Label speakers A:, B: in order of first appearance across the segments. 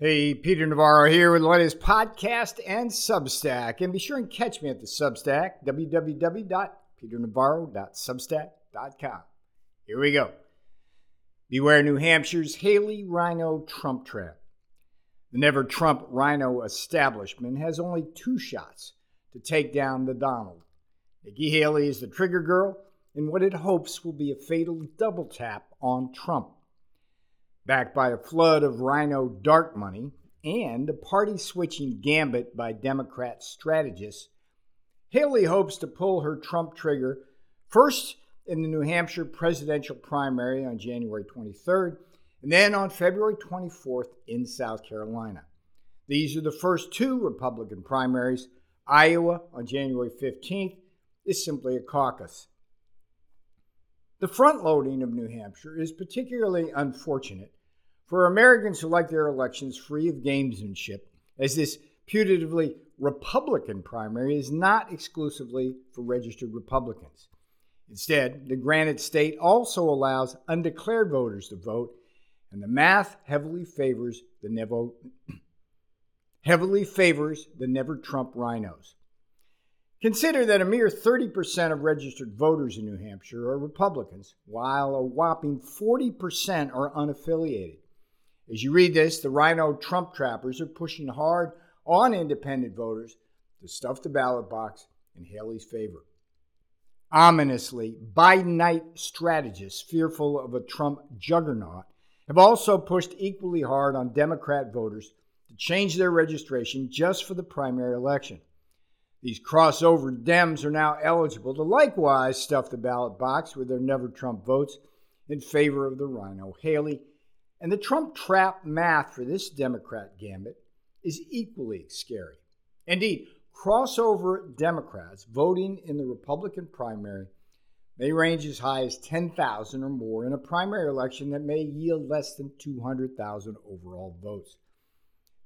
A: Hey, Peter Navarro here with the latest podcast and Substack. And be sure and catch me at the Substack, www.peternavarro.substack.com. Here we go. Beware New Hampshire's Haley RINO Trump trap. The Never Trump RINO establishment has only two shots to take down the Donald. Nikki Haley is the trigger girl in what it hopes will be a fatal double tap on Trump backed by a flood of RINO dark money and a party switching gambit by Democrat strategists, Haley hopes to pull her Trump trigger first in the New Hampshire presidential primary on January 23rd, and then on February 24th in South Carolina. These are the first two Republican primaries. Iowa on January 15th is simply a caucus. The front loading of New Hampshire is particularly unfortunate for Americans who like their elections free of gamesmanship, as this putatively Republican primary is not exclusively for registered Republicans. Instead, the granite state also allows undeclared voters to vote, and the math heavily favors the never, heavily favors the never Trump RINOs. Consider that a mere 30% of registered voters in New Hampshire are Republicans, while a whopping 40% are unaffiliated. As you read this, the RINO Trump trappers are pushing hard on independent voters to stuff the ballot box in Haley's favor. Ominously, Bidenite strategists fearful of a Trump juggernaut have also pushed equally hard on Democrat voters to change their registration just for the primary election. These crossover Dems are now eligible to likewise stuff the ballot box with their never Trump votes in favor of the RINO Haley and the Trump trap math for this Democrat gambit is equally scary. Indeed, crossover Democrats voting in the Republican primary may range as high as 10,000 or more in a primary election that may yield less than 200,000 overall votes.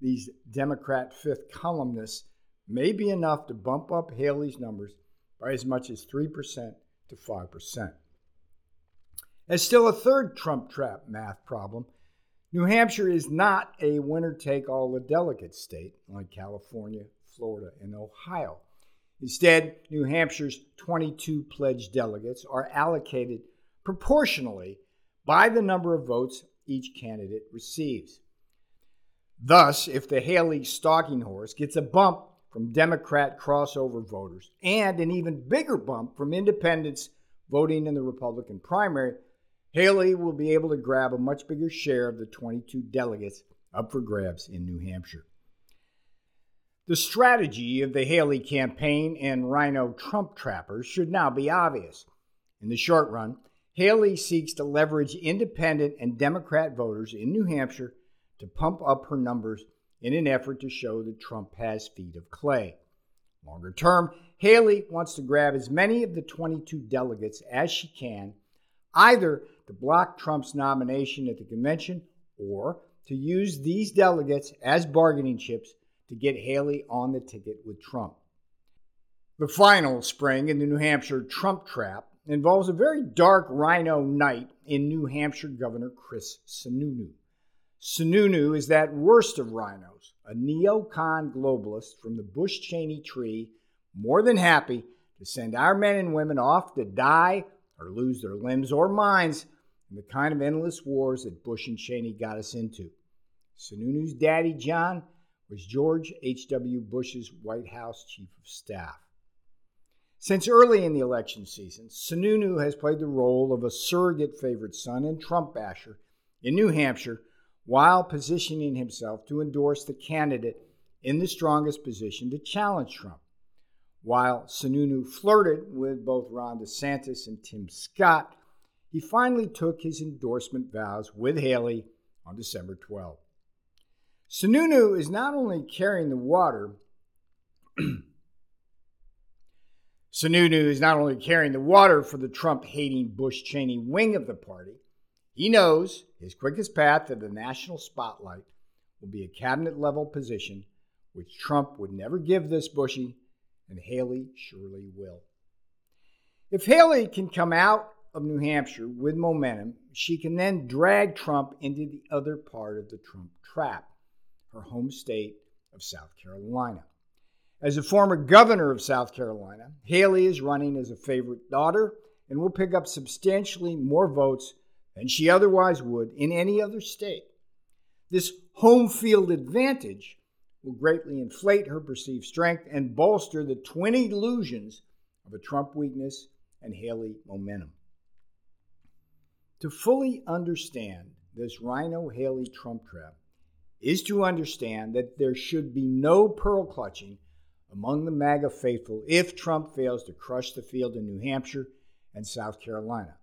A: These Democrat fifth columnists may be enough to bump up Haley's numbers by as much as 3% to 5%. As still a third Trump trap math problem, New Hampshire is not a winner take all delegate state like California, Florida, and Ohio. Instead, New Hampshire's 22 pledged delegates are allocated proportionally by the number of votes each candidate receives. Thus, if the Haley stalking horse gets a bump from Democrat crossover voters and an even bigger bump from independents voting in the Republican primary, Haley will be able to grab a much bigger share of the 22 delegates up for grabs in New Hampshire. The strategy of the Haley campaign and RINO Trump trappers should now be obvious. In the short run, Haley seeks to leverage independent and Democrat voters in New Hampshire to pump up her numbers in an effort to show that Trump has feet of clay. Longer term, Haley wants to grab as many of the 22 delegates as she can either to block Trump's nomination at the convention or to use these delegates as bargaining chips to get Haley on the ticket with Trump. The final spring in the New Hampshire Trump trap involves a very dark RINO knight in New Hampshire Governor Chris Sununu. Sununu is that worst of RINOs, a neocon globalist from the Bush Cheney tree, more than happy to send our men and women off to die or lose their limbs or minds in the kind of endless wars that Bush and Cheney got us into. Sununu's daddy, John, was George H.W. Bush's White House chief of staff. Since early in the election season, Sununu has played the role of a surrogate favorite son and Trump basher in New Hampshire while positioning himself to endorse the candidate in the strongest position to challenge Trump. While Sununu flirted with both Ron DeSantis and Tim Scott, he finally took his endorsement vows with Haley on December 12. Sununu is not only carrying the water, Sununu is not only carrying the water for the Trump hating Bush Cheney wing of the party, he knows his quickest path to the national spotlight will be a cabinet level position, which Trump would never give this Bushy and Haley surely will. If Haley can come out of New Hampshire with momentum, she can then drag Trump into the other part of the Trump trap. her home state of South Carolina. As a former governor of South Carolina, Haley is running as a favorite daughter and will pick up substantially more votes than she otherwise would in any other state. This home field advantage will greatly inflate her perceived strength and bolster the twin illusions of a Trump weakness and Haley momentum. To fully understand this RINO Haley Trump trap is to understand that there should be no pearl clutching among the MAGA faithful if Trump fails to crush the field in New Hampshire and South Carolina.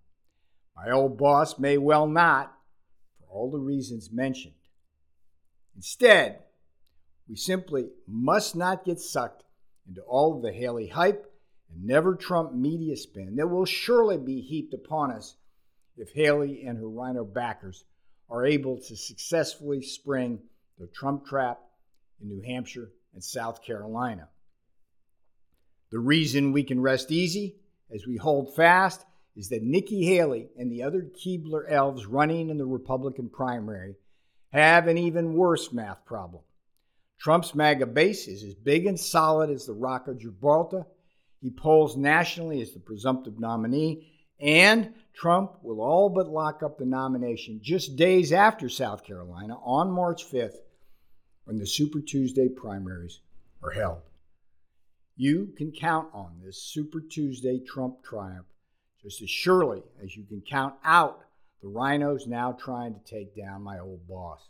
A: My old boss may well not, for all the reasons mentioned. Instead, we simply must not get sucked into all of the Haley hype and never Trump media spin that will surely be heaped upon us if Haley and her RINO backers are able to successfully spring the Trump trap in New Hampshire and South Carolina. The reason we can rest easy as we hold fast is that Nikki Haley and the other Keebler elves running in the Republican primary have an even worse math problem. Trump's MAGA base is as big and solid as the Rock of Gibraltar. He polls nationally as the presumptive nominee, and Trump will all but lock up the nomination just days after South Carolina on March 5th when the Super Tuesday primaries are held. You can count on this Super Tuesday Trump triumph just as surely as you can count out the RINOs now trying to take down my old boss.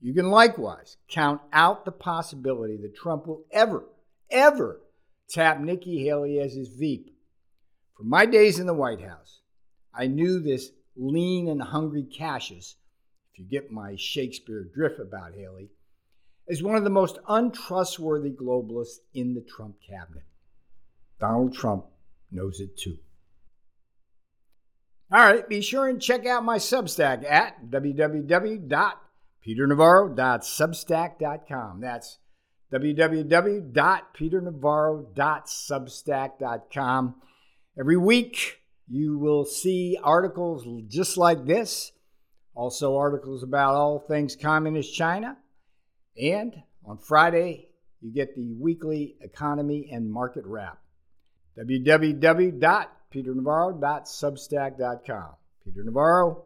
A: You can likewise count out the possibility that Trump will ever, ever tap Nikki Haley as his Veep. From my days in the White House, I knew this lean and hungry Cassius, if you get my Shakespeare drift about Haley, is one of the most untrustworthy globalists in the Trump cabinet. Donald Trump knows it too. All right, be sure and check out my Substack at www.peternavarro.substack.com. That's www.peternavarro.substack.com. Every week, you will see articles just like this, also articles about all things Communist China and on Friday, you get the weekly economy and market wrap. www.peternavarro.substack.com. Peter Navarro.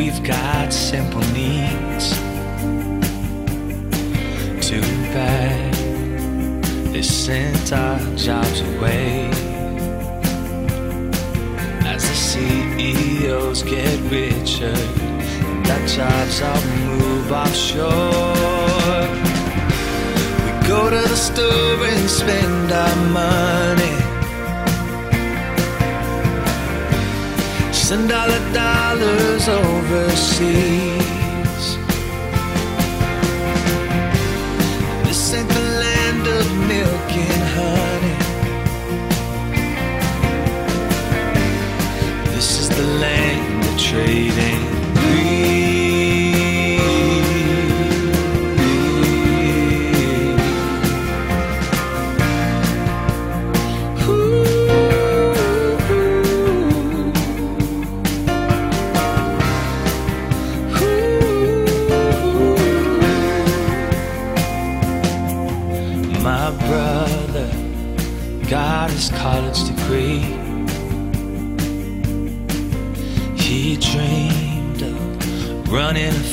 B: We've got simple needs. Too bad they sent our jobs away. As the CEOs get richer, and our jobs all move offshore. We go to the store and spend our money. Send all the dollars overseas.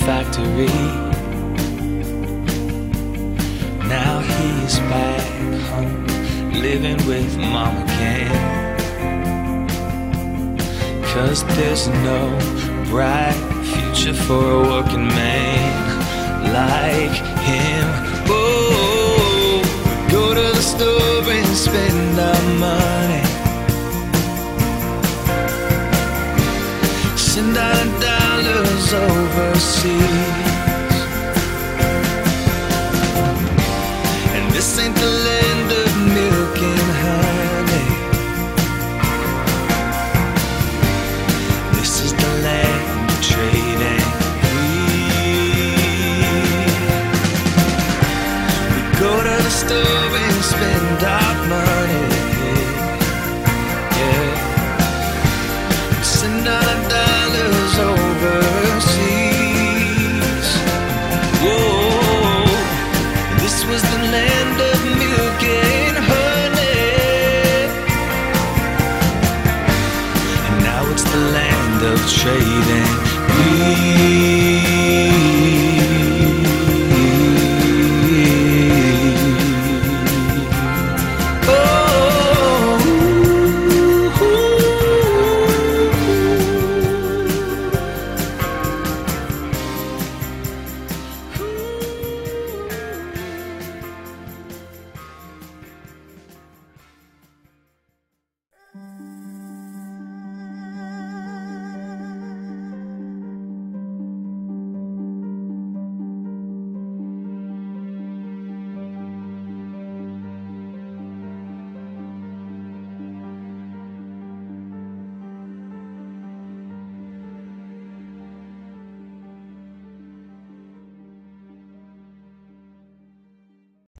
B: Factory. Now he's back home, living with mom again. Cause there's no bright future for a working man like him. Oh, go to the store and spend our money. Send our dollars overseas.